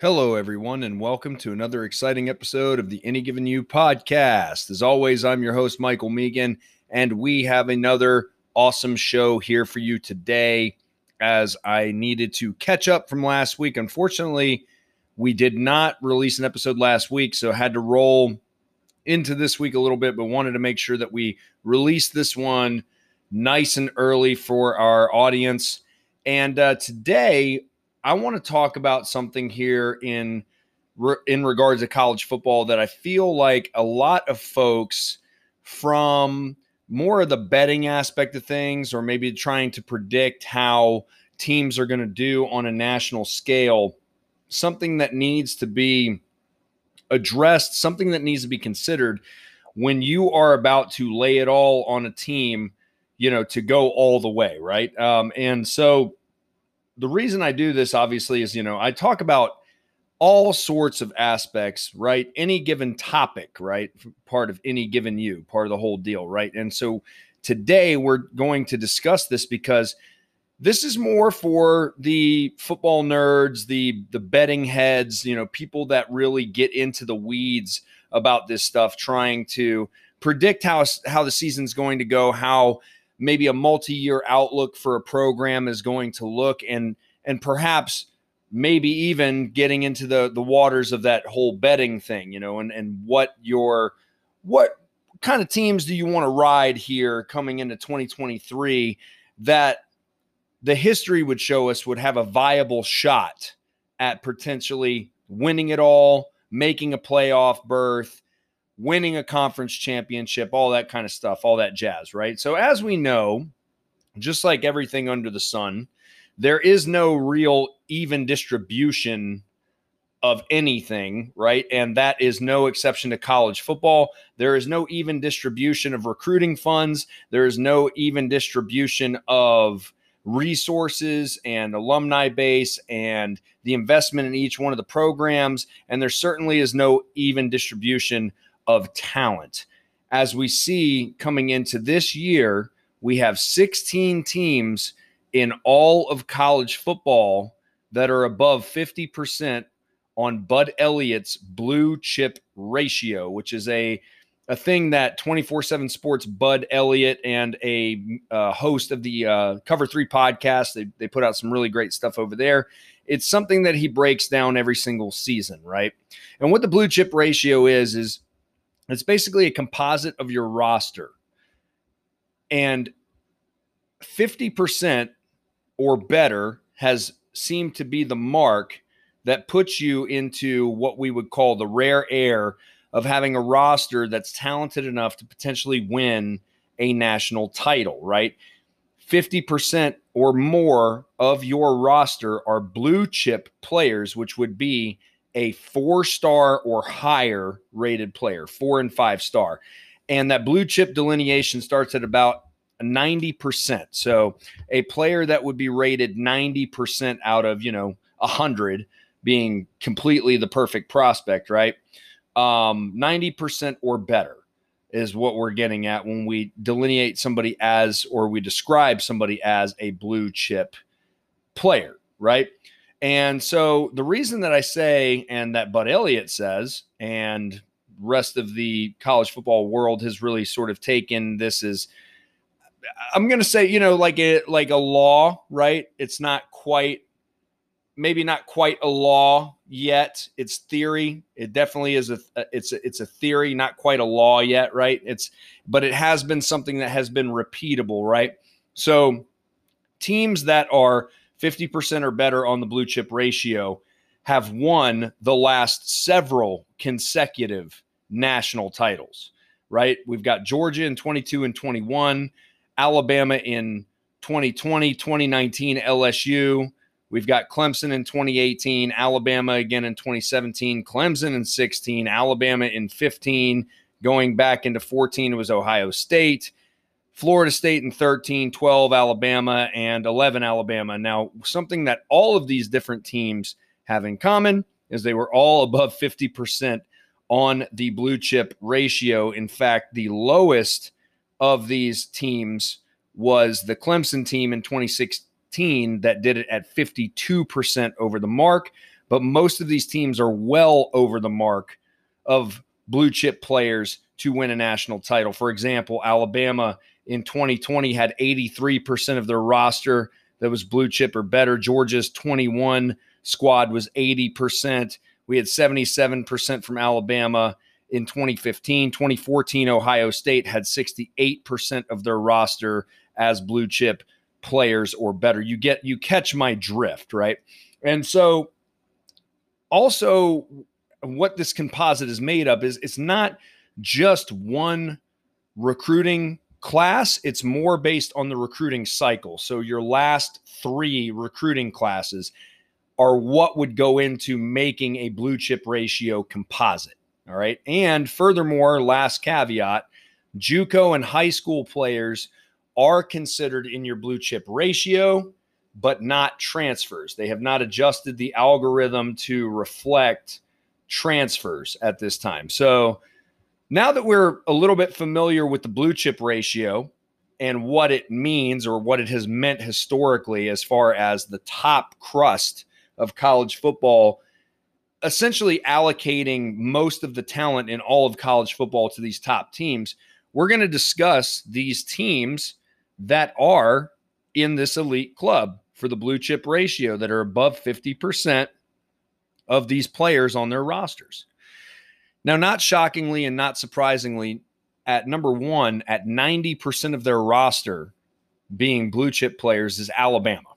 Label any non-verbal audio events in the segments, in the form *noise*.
Hello, everyone, and welcome to another exciting episode of the Any Given You podcast. As always, I'm your host, Michael Megan, and we have another awesome show here for you today. As I needed to catch up from last week, unfortunately, we did not release an episode last week, so had to roll into this week a little bit, but wanted to make sure that we released this one nice and early for our audience. And uh, today, I want to talk about something here in in regards to college football that I feel like a lot of folks from more of the betting aspect of things or maybe trying to predict how teams are going to do on a national scale something that needs to be addressed something that needs to be considered when you are about to lay it all on a team you know to go all the way right? Um, and so the reason I do this obviously is, you know, I talk about all sorts of aspects, right? Any given topic, right? Part of any given you, part of the whole deal, right? And so today we're going to discuss this because this is more for the football nerds, the the betting heads, you know, people that really get into the weeds about this stuff trying to predict how how the season's going to go, how maybe a multi-year outlook for a program is going to look and and perhaps maybe even getting into the the waters of that whole betting thing you know and and what your what kind of teams do you want to ride here coming into 2023 that the history would show us would have a viable shot at potentially winning it all making a playoff berth winning a conference championship, all that kind of stuff, all that jazz, right? So, as we know, just like everything under the sun, there is no real even distribution of anything, right? And that is no exception to college football. There is no even distribution of recruiting funds. There is no even distribution of resources and alumni base and the investment in each one of the programs. And there certainly is no even distribution of talent. As we see coming into this year, we have 16 teams in all of college football that are above 50% on Bud Elliott's blue chip ratio, which is a a thing that 24/7 Sports Bud Elliott and a uh, host of the uh, Cover 3 podcast they they put out some really great stuff over there. It's something that he breaks down every single season, right? And what the blue chip ratio is is it's basically a composite of your roster. And 50% or better has seemed to be the mark that puts you into what we would call the rare air of having a roster that's talented enough to potentially win a national title, right? 50% or more of your roster are blue chip players, which would be a four star or higher rated player, four and five star. And that blue chip delineation starts at about 90%. So a player that would be rated 90% out of, you know, 100 being completely the perfect prospect, right? Um, 90% or better is what we're getting at when we delineate somebody as or we describe somebody as a blue chip player, right? And so the reason that I say, and that Bud Elliott says, and rest of the college football world has really sort of taken this as I'm going to say, you know, like a like a law, right? It's not quite maybe not quite a law yet. It's theory. It definitely is a it's a, it's a theory, not quite a law yet, right? It's but it has been something that has been repeatable, right? So teams that are 50% or better on the blue chip ratio have won the last several consecutive national titles, right? We've got Georgia in 22 and 21, Alabama in 2020, 2019, LSU. We've got Clemson in 2018, Alabama again in 2017, Clemson in 16, Alabama in 15. Going back into 14, it was Ohio State. Florida State in 13, 12 Alabama, and 11 Alabama. Now, something that all of these different teams have in common is they were all above 50% on the blue chip ratio. In fact, the lowest of these teams was the Clemson team in 2016 that did it at 52% over the mark. but most of these teams are well over the mark of blue chip players to win a national title. For example, Alabama in 2020 had 83% of their roster that was blue chip or better. Georgia's 21 squad was 80%. We had 77% from Alabama in 2015. 2014, Ohio State had 68% of their roster as blue chip players or better. You get you catch my drift, right? And so also what this composite is made up is it's not just one recruiting class, it's more based on the recruiting cycle. So your last 3 recruiting classes are what would go into making a blue chip ratio composite. All right. And furthermore, last caveat Juco and high school players are considered in your blue chip ratio, but not transfers. They have not adjusted the algorithm to reflect transfers at this time. So now that we're a little bit familiar with the blue chip ratio and what it means or what it has meant historically as far as the top crust of college football essentially allocating most of the talent in all of college football to these top teams. We're going to discuss these teams that are in this elite club for the blue chip ratio that are above 50% of these players on their rosters. Now, not shockingly and not surprisingly, at number one, at 90% of their roster being blue chip players, is Alabama.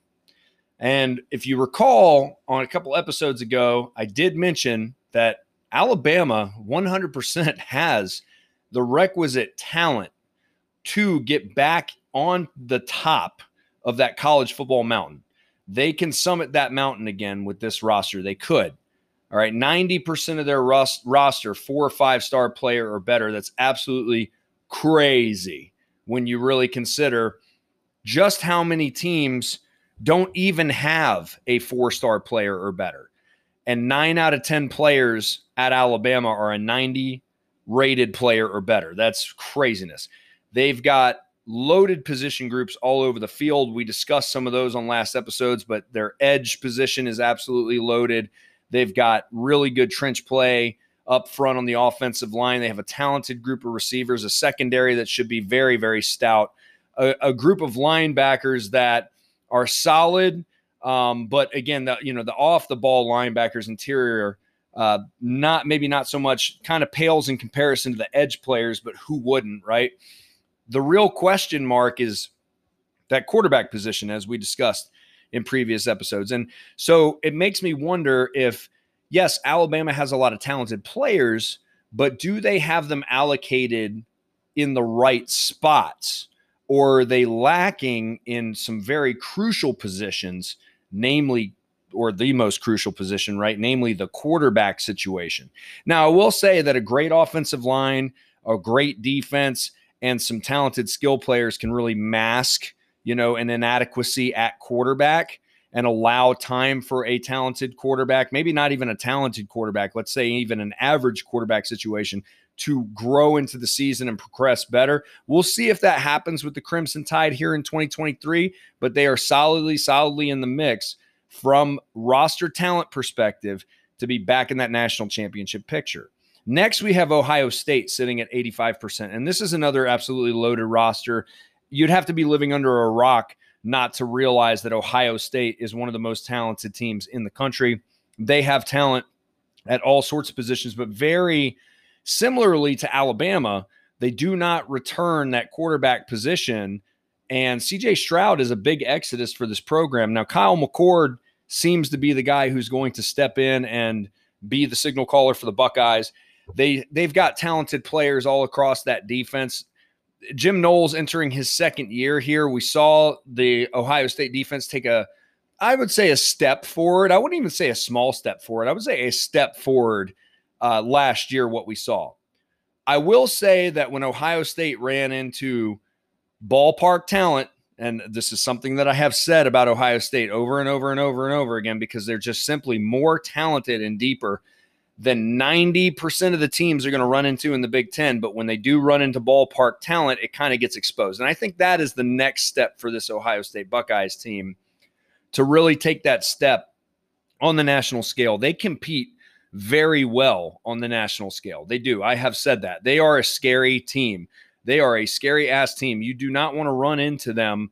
And if you recall on a couple episodes ago, I did mention that Alabama 100% *laughs* has the requisite talent to get back on the top of that college football mountain. They can summit that mountain again with this roster. They could. All right, 90% of their roster, four or five star player or better. That's absolutely crazy when you really consider just how many teams don't even have a four star player or better. And nine out of 10 players at Alabama are a 90 rated player or better. That's craziness. They've got loaded position groups all over the field. We discussed some of those on last episodes, but their edge position is absolutely loaded. They've got really good trench play up front on the offensive line. They have a talented group of receivers, a secondary that should be very, very stout, a, a group of linebackers that are solid. Um, but again, the you know the off the ball linebackers interior, uh, not maybe not so much, kind of pales in comparison to the edge players, but who wouldn't, right? The real question mark is that quarterback position, as we discussed in previous episodes. And so it makes me wonder if, yes, Alabama has a lot of talented players, but do they have them allocated in the right spots? Or are they lacking in some very crucial positions, namely, or the most crucial position, right? Namely, the quarterback situation. Now, I will say that a great offensive line, a great defense, and some talented skill players can really mask you know, an inadequacy at quarterback and allow time for a talented quarterback, maybe not even a talented quarterback, let's say even an average quarterback situation to grow into the season and progress better. We'll see if that happens with the Crimson Tide here in 2023, but they are solidly, solidly in the mix from roster talent perspective to be back in that national championship picture. Next, we have Ohio State sitting at 85%. And this is another absolutely loaded roster you'd have to be living under a rock not to realize that Ohio State is one of the most talented teams in the country. They have talent at all sorts of positions, but very similarly to Alabama, they do not return that quarterback position. And CJ Stroud is a big exodus for this program. Now, Kyle McCord seems to be the guy who's going to step in and be the signal caller for the Buckeyes. They they've got talented players all across that defense. Jim Knowles entering his second year here. We saw the Ohio State defense take a, I would say, a step forward. I wouldn't even say a small step forward. I would say a step forward uh, last year, what we saw. I will say that when Ohio State ran into ballpark talent, and this is something that I have said about Ohio State over and over and over and over again because they're just simply more talented and deeper than 90% of the teams are going to run into in the Big Ten. But when they do run into ballpark talent, it kind of gets exposed. And I think that is the next step for this Ohio State Buckeyes team to really take that step on the national scale. They compete very well on the national scale. They do. I have said that. They are a scary team. They are a scary ass team. You do not want to run into them,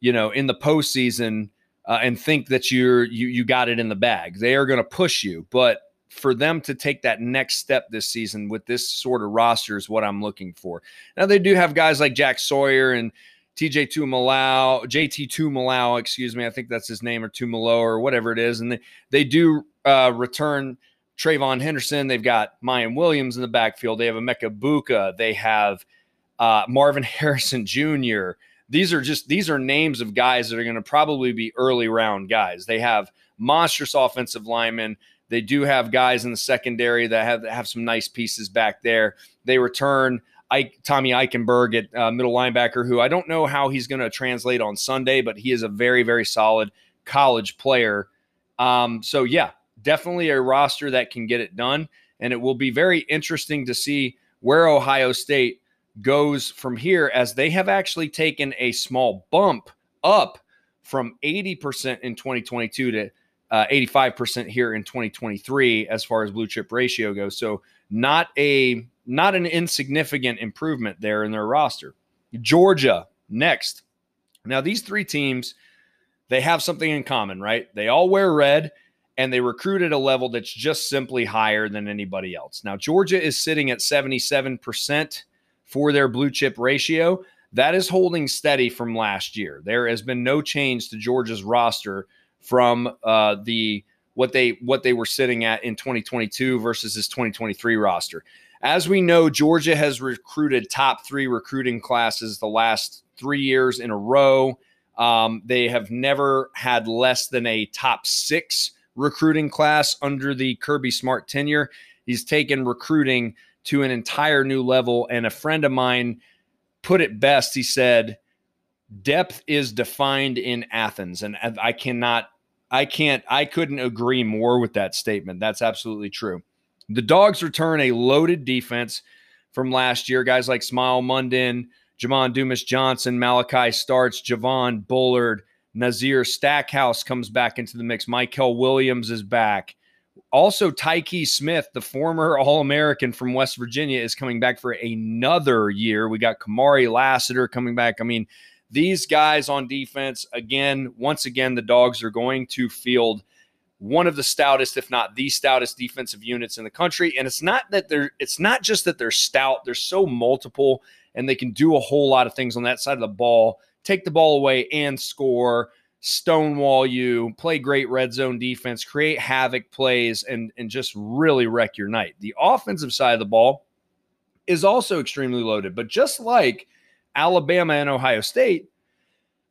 you know, in the postseason uh, and think that you're you you got it in the bag. They are going to push you, but for them to take that next step this season with this sort of roster is what I'm looking for. Now they do have guys like Jack Sawyer and TJ Tuimoloau, JT Tuimoloau, excuse me, I think that's his name or Tumalo or whatever it is, and they they do uh, return TreVeyon Henderson. They've got Miyan Williams in the backfield. They have Emeka Egbuka. They have uh, Marvin *laughs* Harrison Jr. These are just these are names of guys that are going to probably be early round guys. They have monstrous offensive linemen. They do have guys in the secondary that have have some nice pieces back there. They return Ike, Tommy Eichenberg at uh, middle linebacker, who I don't know how he's going to translate on Sunday, but he is a very very solid college player. Um, so yeah, definitely a roster that can get it done, and it will be very interesting to see where Ohio State goes from here as they have actually taken a small bump up from 80% in 2022 to uh, 85% here in 2023 as far as blue chip ratio goes. So not a not an insignificant improvement there in their roster. Georgia next. Now these three teams they have something in common, right? They all wear red and they recruit at a level that's just simply higher than anybody else. Now Georgia is sitting at 77% for their blue chip ratio. That is holding steady from last year. There has been no change to Georgia's roster from uh, the what they what they were sitting at in 2022 versus this 2023 roster. As we know, Georgia has recruited top three recruiting classes the last three years in a row. Um, they have never had less than a top six recruiting class under the Kirby Smart tenure. He's taken recruiting to an entire new level. And a friend of mine put it best. He said, depth is defined in Athens. And I cannot, I can't, I couldn't agree more with that statement. That's absolutely true. The Dogs return a loaded defense from last year. Guys like Smael Mondon, Jamon Dumas Johnson, Malachi Starks, Javon Bullard, Nazir Stackhouse comes back into the mix. Mykel Williams is back. Also, Tykee Smith, the former All American from West Virginia, is coming back for another year. We got Kamari Lassiter coming back. I mean, these guys on defense, again, once again, the Dogs are going to field one of the stoutest, if not the stoutest, defensive units in the country. And it's not that they're, it's not just that they're stout, they're so multiple and they can do a whole lot of things on that side of the ball, take the ball away and score stonewall you, play great red zone defense, create havoc plays, and, and just really wreck your night. The offensive side of the ball is also extremely loaded. But just like Alabama and Ohio State,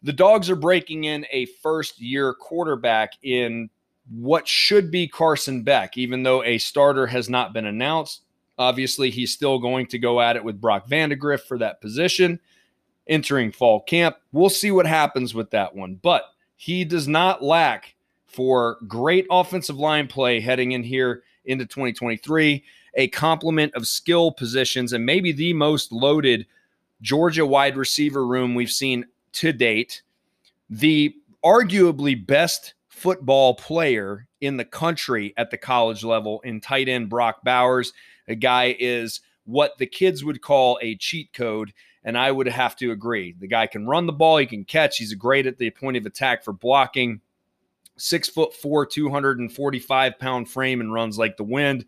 the Dogs are breaking in a first year quarterback in what should be Carson Beck, even though a starter has not been announced. Obviously, he's still going to go at it with Brock Vandagriff for that position entering fall camp. We'll see what happens with that one. But he does not lack for great offensive line play heading in here into 2023, a complement of skill positions, and maybe the most loaded Georgia wide receiver room we've seen to date. The arguably best football player in the country at the college level in tight end Brock Bowers. A guy is what the kids would call a cheat code and I would have to agree. The guy can run the ball, he can catch, he's great at the point of attack for blocking. Six foot four, 245 pound frame, and runs like the wind.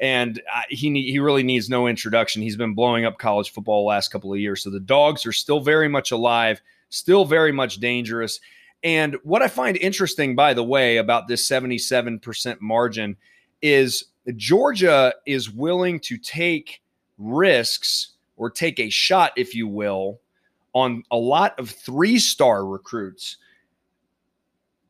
And he he really needs no introduction. He's been blowing up college football last couple of years. So the dogs are still very much alive, still very much dangerous. And what I find interesting, by the way, about this 77% margin is Georgia is willing to take risks or take a shot, if you will, on a lot of three star recruits.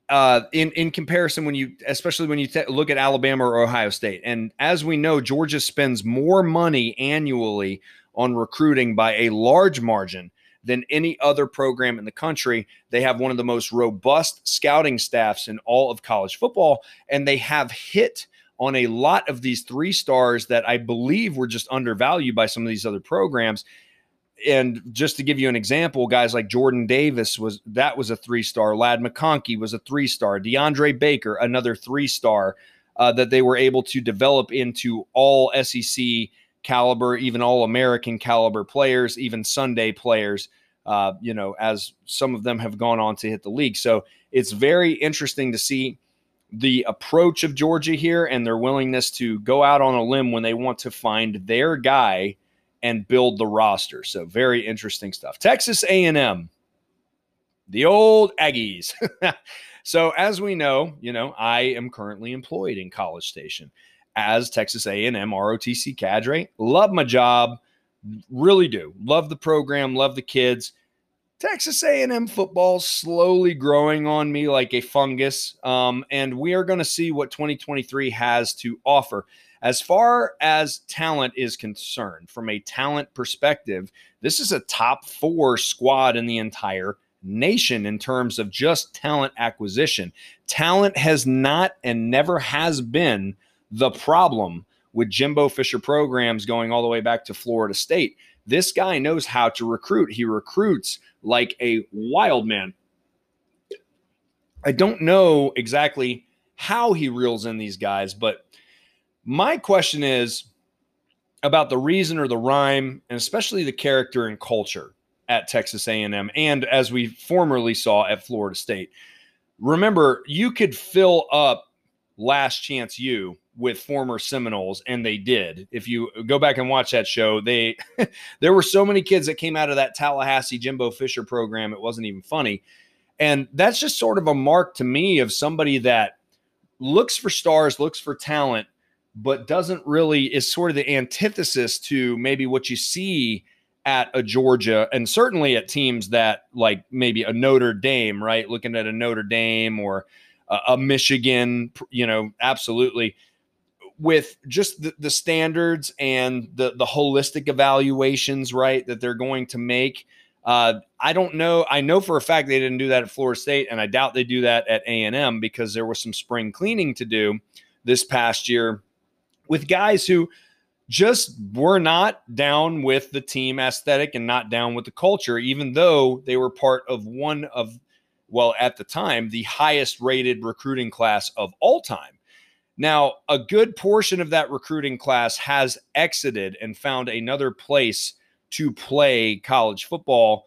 Uh, in in comparison, when you especially when you look at Alabama or Ohio State, and as we know, Georgia spends more money annually on recruiting by a large margin than any other program in the country. They have one of the most robust scouting staffs in all of college football, and they have hit on a lot of these three stars that I believe were just undervalued by some of these other programs. And just to give you an example, guys like Jordan Davis was that was a three star. Ladd McConkey was a three star. DeAndre Baker, another three star uh, that they were able to develop into all SEC caliber, even all American caliber players, even Sunday players. Uh, you know, as some of them have gone on to hit the league. So it's very interesting to see the approach of Georgia here and their willingness to go out on a limb when they want to find their guy and build the roster. So very interesting stuff. Texas A&M, the old Aggies. *laughs* so as we know, you know, I am currently employed in College Station as Texas A&M ROTC cadre. Love my job, really do. Love the program, love the kids. Texas A&M football slowly growing on me like a fungus, um, and we are going to see what 2023 has to offer. As far as talent is concerned, from a talent perspective, this is a top four squad in the entire nation in terms of just talent acquisition. Talent has not and never has been the problem with Jimbo Fisher programs going all the way back to Florida State. This guy knows how to recruit. He recruits like a wild man. I don't know exactly how he reels in these guys, but my question is about the reason or the rhyme, and especially the character and culture at Texas A&M, and as we formerly saw at Florida State. Remember, you could fill up Last Chance U with former Seminoles, and they did. If you go back and watch that show, they *laughs* there were so many kids that came out of that Tallahassee Jimbo Fisher program, it wasn't even funny. And that's just sort of a mark to me of somebody that looks for stars, looks for talent, but doesn't really is sort of the antithesis to maybe what you see at a Georgia and certainly at teams that like maybe a Notre Dame, right? Looking at a Notre Dame or a, a Michigan, you know, absolutely with just the, the standards and the the holistic evaluations, right, that they're going to make. Uh, I don't know. I know for a fact they didn't do that at Florida State, and I doubt they do that at A and M because there was some spring cleaning to do this past year with guys who just were not down with the team aesthetic and not down with the culture, even though they were part of one of, well, at the time, the highest rated recruiting class of all time. Now, a good portion of that recruiting class has exited and found another place to play college football.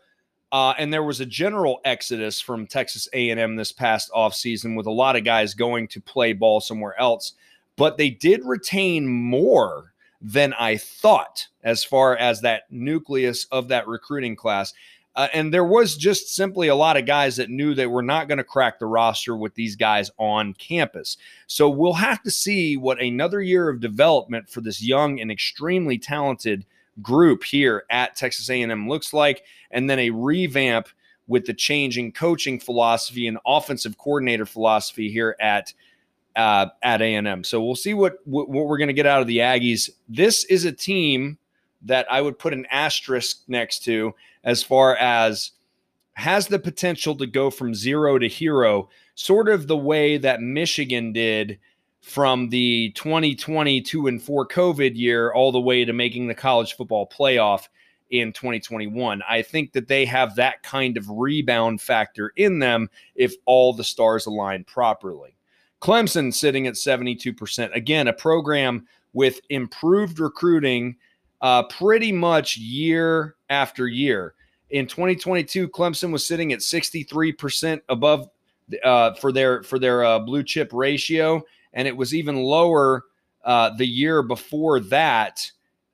Uh, and there was a general exodus from Texas A&M this past offseason with a lot of guys going to play ball somewhere else but they did retain more than I thought as far as that nucleus of that recruiting class. Uh, and there was just simply a lot of guys that knew they were not going to crack the roster with these guys on campus. So we'll have to see what another year of development for this young and extremely talented group here at Texas A&M looks like, and then a revamp with the changing coaching philosophy and offensive coordinator philosophy here at uh, at A&M. So we'll see what, what, what we're going to get out of the Aggies. This is a team that I would put an asterisk next to as far as has the potential to go from zero to hero, sort of the way that Michigan did from the 2022 and 4 COVID year all the way to making the college football playoff in 2021. I think that they have that kind of rebound factor in them if all the stars align properly. Clemson sitting at 72%. Again, a program with improved recruiting uh, pretty much year after year. In 2022, Clemson was sitting at 63% above uh, for their for their uh, blue chip ratio, and it was even lower uh, the year before that,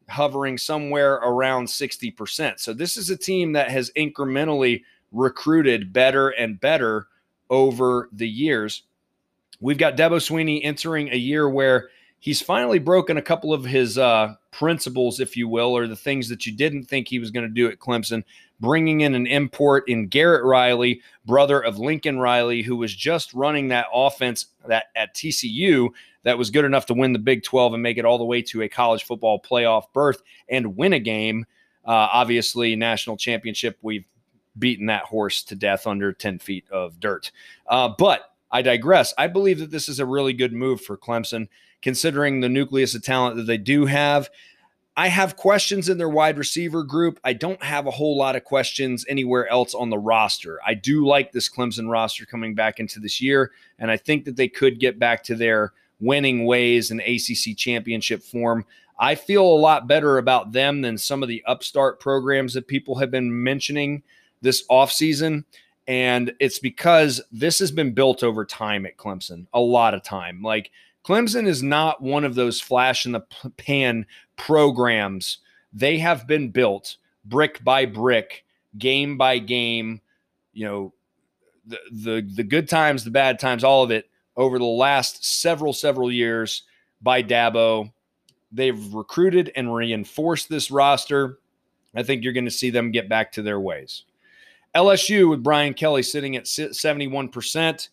hovering somewhere around 60%. So this is a team that has incrementally recruited better and better over the years. We've got Dabo Swinney entering a year where he's finally broken a couple of his uh, principles, if you will, or the things that you didn't think he was going to do at Clemson, bringing in an import in Garrett Riley, brother of Lincoln Riley, who was just running that offense that at TCU that was good enough to win the Big 12 and make it all the way to a college football playoff berth and win a game. Uh, obviously, national championship, we've beaten that horse to death under 10 feet of dirt. Uh, but I digress. I believe that this is a really good move for Clemson, considering the nucleus of talent that they do have. I have questions in their wide receiver group. I don't have a whole lot of questions anywhere else on the roster. I do like this Clemson roster coming back into this year, and I think that they could get back to their winning ways and ACC championship form. I feel a lot better about them than some of the upstart programs that people have been mentioning this offseason. And it's because this has been built over time at Clemson, a lot of time. Like Clemson is not one of those flash in the pan programs. They have been built brick by brick, game by game, you know, the the the good times, the bad times, all of it over the last several several years by Dabo. They've recruited and reinforced this roster. I think you're going to see them get back to their ways. LSU with Brian Kelly sitting at 71%,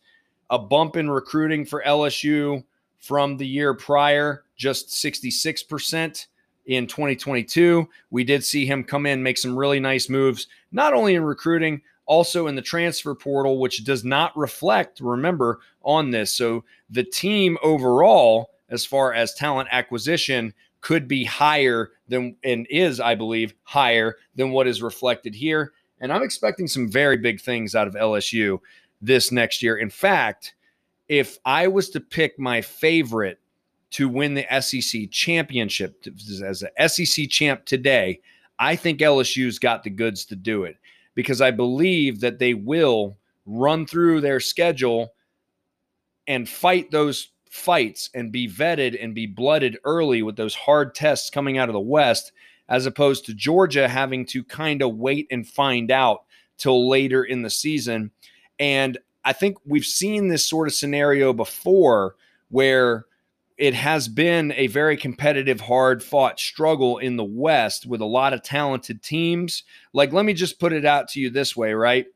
a bump in recruiting for LSU from the year prior, just 66% in 2022. We did see him come in, make some really nice moves, not only in recruiting, also in the transfer portal, which does not reflect, remember, on this. So the team overall, as far as talent acquisition, could be higher than and is, I believe, higher than what is reflected here. And I'm expecting some very big things out of LSU this next year. In fact, if I was to pick my favorite to win the SEC championship as an SEC champ today, I think LSU's got the goods to do it because I believe that they will run through their schedule and fight those fights and be vetted and be blooded early with those hard tests coming out of the West as opposed to Georgia having to kind of wait and find out till later in the season. And I think we've seen this sort of scenario before where it has been a very competitive, hard fought struggle in the West with a lot of talented teams. Like, let me just put it out to you this way, right?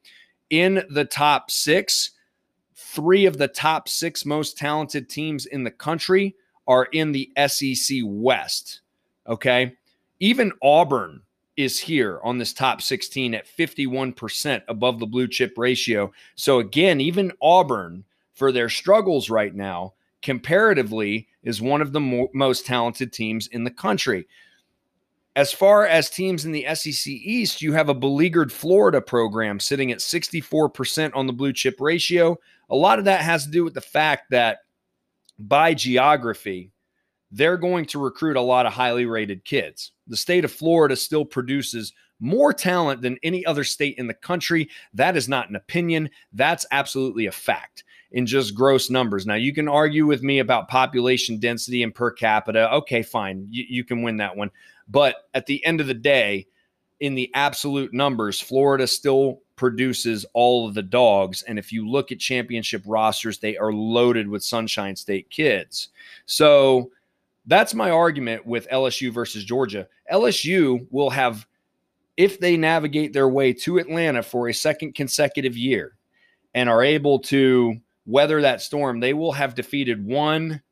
In the top six, three of the top six most talented teams in the country are in the SEC West. Okay even Auburn is here on this top 16 at 51% above the blue chip ratio. So, again, even Auburn, for their struggles right now, comparatively, is one of the mo- most talented teams in the country. As far as teams in the SEC East, you have a beleaguered Florida program sitting at 64% on the blue chip ratio. A lot of that has to do with the fact that by geography, they're going to recruit a lot of highly rated kids. The state of Florida still produces more talent than any other state in the country. That is not an opinion, that's absolutely a fact in just gross numbers. Now, you can argue with me about population density and per capita. Okay, fine. You, you can win that one. But at the end of the day, in the absolute numbers, Florida still produces all of the dogs. And if you look at championship rosters, they are loaded with Sunshine State kids. So, that's my argument with LSU versus Georgia. LSU will have, if they navigate their way to Atlanta for a second consecutive year and are able to weather that storm, they will have defeated one,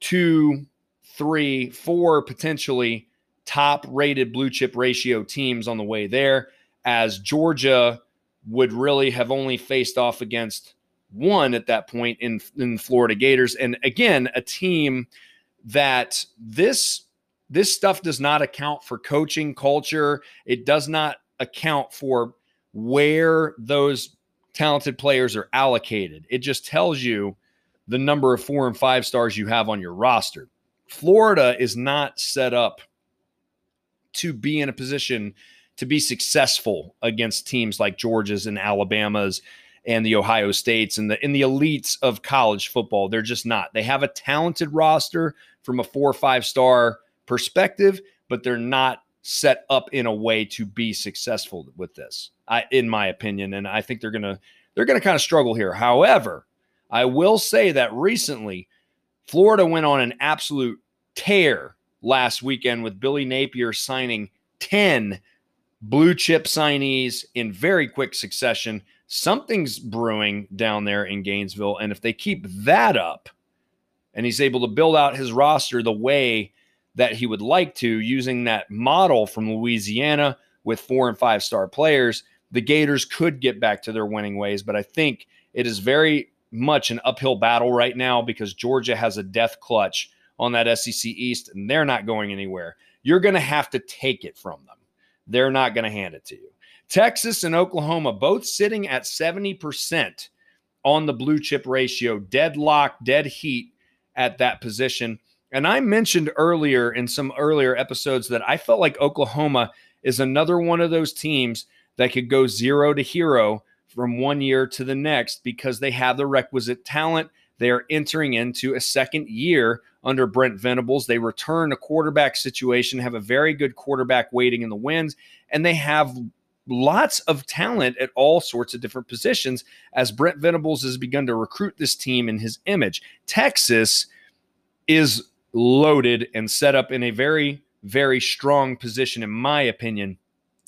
two, three, four potentially top rated blue chip ratio teams on the way there, as Georgia would really have only faced off against one at that point in, in Florida Gators. And again, a team that this this stuff does not account for coaching culture. It does not account for where those talented players are allocated. It just tells you the number of four and five stars you have on your roster. Florida is not set up to be in a position to be successful against teams like Georgia's and Alabama's and the Ohio States and the in the elites of college football. They're just not. They have a talented roster from a four or five star perspective, but they're not set up in a way to be successful with this. I, in my opinion, and I think they're gonna they're gonna kind of struggle here. However, I will say that recently, Florida went on an absolute tear last weekend with Billy Napier signing 10 blue chip signees in very quick succession something's brewing down there in Gainesville. And if they keep that up and he's able to build out his roster the way that he would like to, using that model from Louisiana with four and five star players, the Gators could get back to their winning ways. But I think it is very much an uphill battle right now because Georgia has a death clutch on that SEC East and they're not going anywhere. you're going to have to take it from them. They're not going to hand it to you. Texas and Oklahoma both sitting at 70% on the blue chip ratio, deadlock, dead heat at that position. And I mentioned earlier in some earlier episodes that I felt like Oklahoma is another one of those teams that could go zero to hero from one year to the next because they have the requisite talent. They are entering into a second year under Brent Venables. They return a quarterback situation, have a very good quarterback waiting in the wins, and they have lots of talent at all sorts of different positions as Brent Venables has begun to recruit this team in his image. Texas is loaded and set up in a very, very strong position, in my opinion,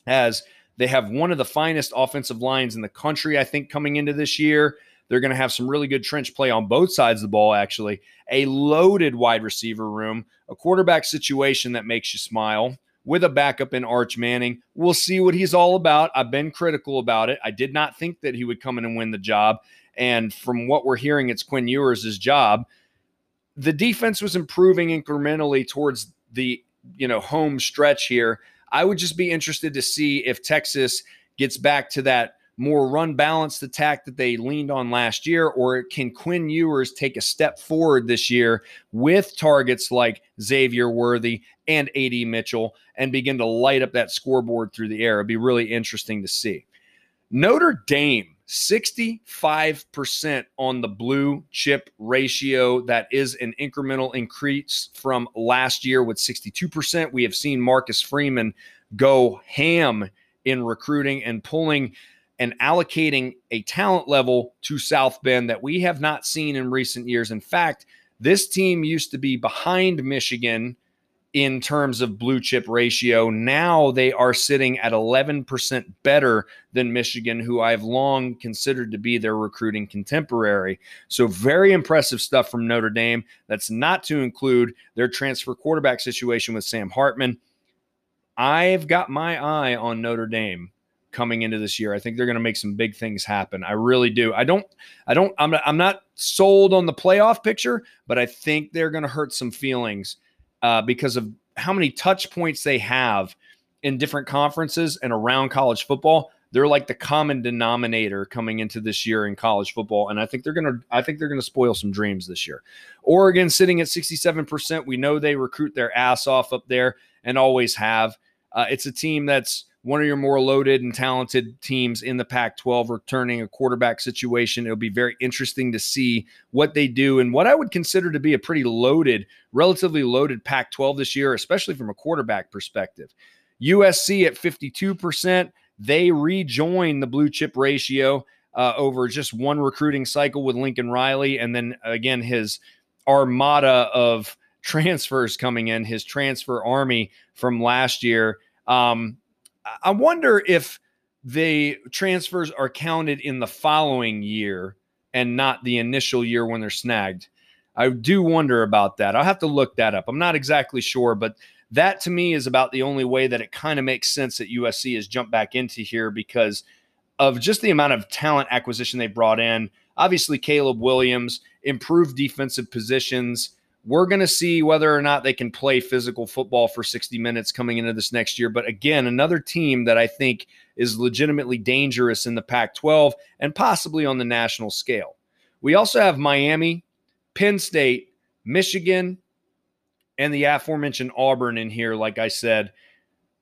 as they have one of the finest offensive lines in the country, I think, coming into this year. They're going to have some really good trench play on both sides of the ball, actually. A loaded wide receiver room, a quarterback situation that makes you smile with a backup in Arch Manning. We'll see what he's all about. I've been critical about it. I did not think that he would come in and win the job. And from what we're hearing, it's Quinn Ewers' job. The defense was improving incrementally towards the you know home stretch here. I would just be interested to see if Texas gets back to that more run balanced attack that they leaned on last year, or can Quinn Ewers take a step forward this year with targets like Xavier Worthy and AD Mitchell and begin to light up that scoreboard through the air? It'd be really interesting to see. Notre Dame, 65% on the blue chip ratio. That is an incremental increase from last year with 62%. We have seen Marcus Freeman go ham in recruiting and pulling and allocating a talent level to South Bend that we have not seen in recent years. In fact, this team used to be behind Michigan in terms of blue chip ratio. Now they are sitting at 11% better than Michigan, who I've long considered to be their recruiting contemporary. So, very impressive stuff from Notre Dame. That's not to include their transfer quarterback situation with Sam Hartman. I've got my eye on Notre Dame coming into this year. I think they're going to make some big things happen. I really do. I don't I don't I'm not, I'm not sold on the playoff picture, but I think they're going to hurt some feelings uh, because of how many touch points they have in different conferences and around college football. They're like the common denominator coming into this year in college football, and I think they're gonna. I think they're gonna spoil some dreams this year. Oregon sitting at sixty-seven percent. We know they recruit their ass off up there and always have. Uh, it's a team that's one of your more loaded and talented teams in the Pac 12 returning a quarterback situation. It'll be very interesting to see what they do and what I would consider to be a pretty loaded, relatively loaded Pac 12 this year, especially from a quarterback perspective. USC at 52%, they rejoin the blue chip ratio uh, over just one recruiting cycle with Lincoln Riley. And then again, his armada of *laughs* transfers coming in, his transfer army from last year. Um, I wonder if the transfers are counted in the following year and not the initial year when they're snagged. I do wonder about that. I'll have to look that up. I'm not exactly sure, but that to me is about the only way that it kind of makes sense that USC has jumped back into here because of just the amount of talent acquisition they brought in. Obviously, Caleb Williams improved defensive positions we're going to see whether or not they can play physical football for 60 minutes coming into this next year. But again, another team that I think is legitimately dangerous in the Pac 12 and possibly on the national scale. We also have Miami, Penn State, Michigan, and the aforementioned Auburn in here, like I said,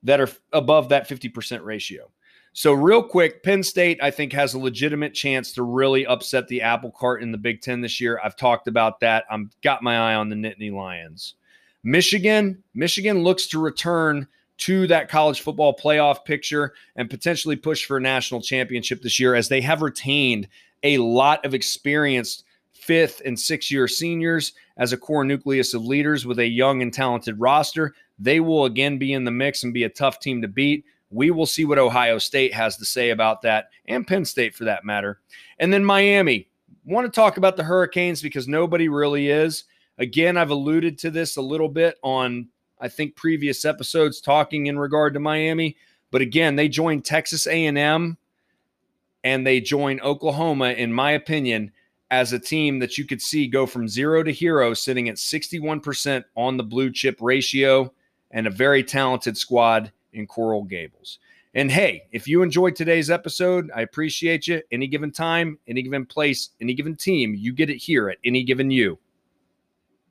that are above that 50% ratio. So, real quick, Penn State, I think, has a legitimate chance to really upset the apple cart in the Big Ten this year. I've talked about that. I'm got my eye on the Nittany Lions. Michigan, Michigan looks to return to that college football playoff picture and potentially push for a national championship this year as they have retained a lot of experienced fifth and sixth year seniors as a core nucleus of leaders with a young and talented roster. They will again be in the mix and be a tough team to beat. We will see what Ohio State has to say about that, and Penn State for that matter. And then Miami. Want to talk about the Hurricanes because nobody really is. Again, I've alluded to this a little bit on, I think, previous episodes talking in regard to Miami. But again, they joined Texas A&M and they join Oklahoma, in my opinion, as a team that you could see go from zero to hero, sitting at 61% on the blue chip ratio and a very talented squad in Coral Gables. And hey, if you enjoyed today's episode, I appreciate you. Any given time, any given place, any given team, you get it here at Any Given You.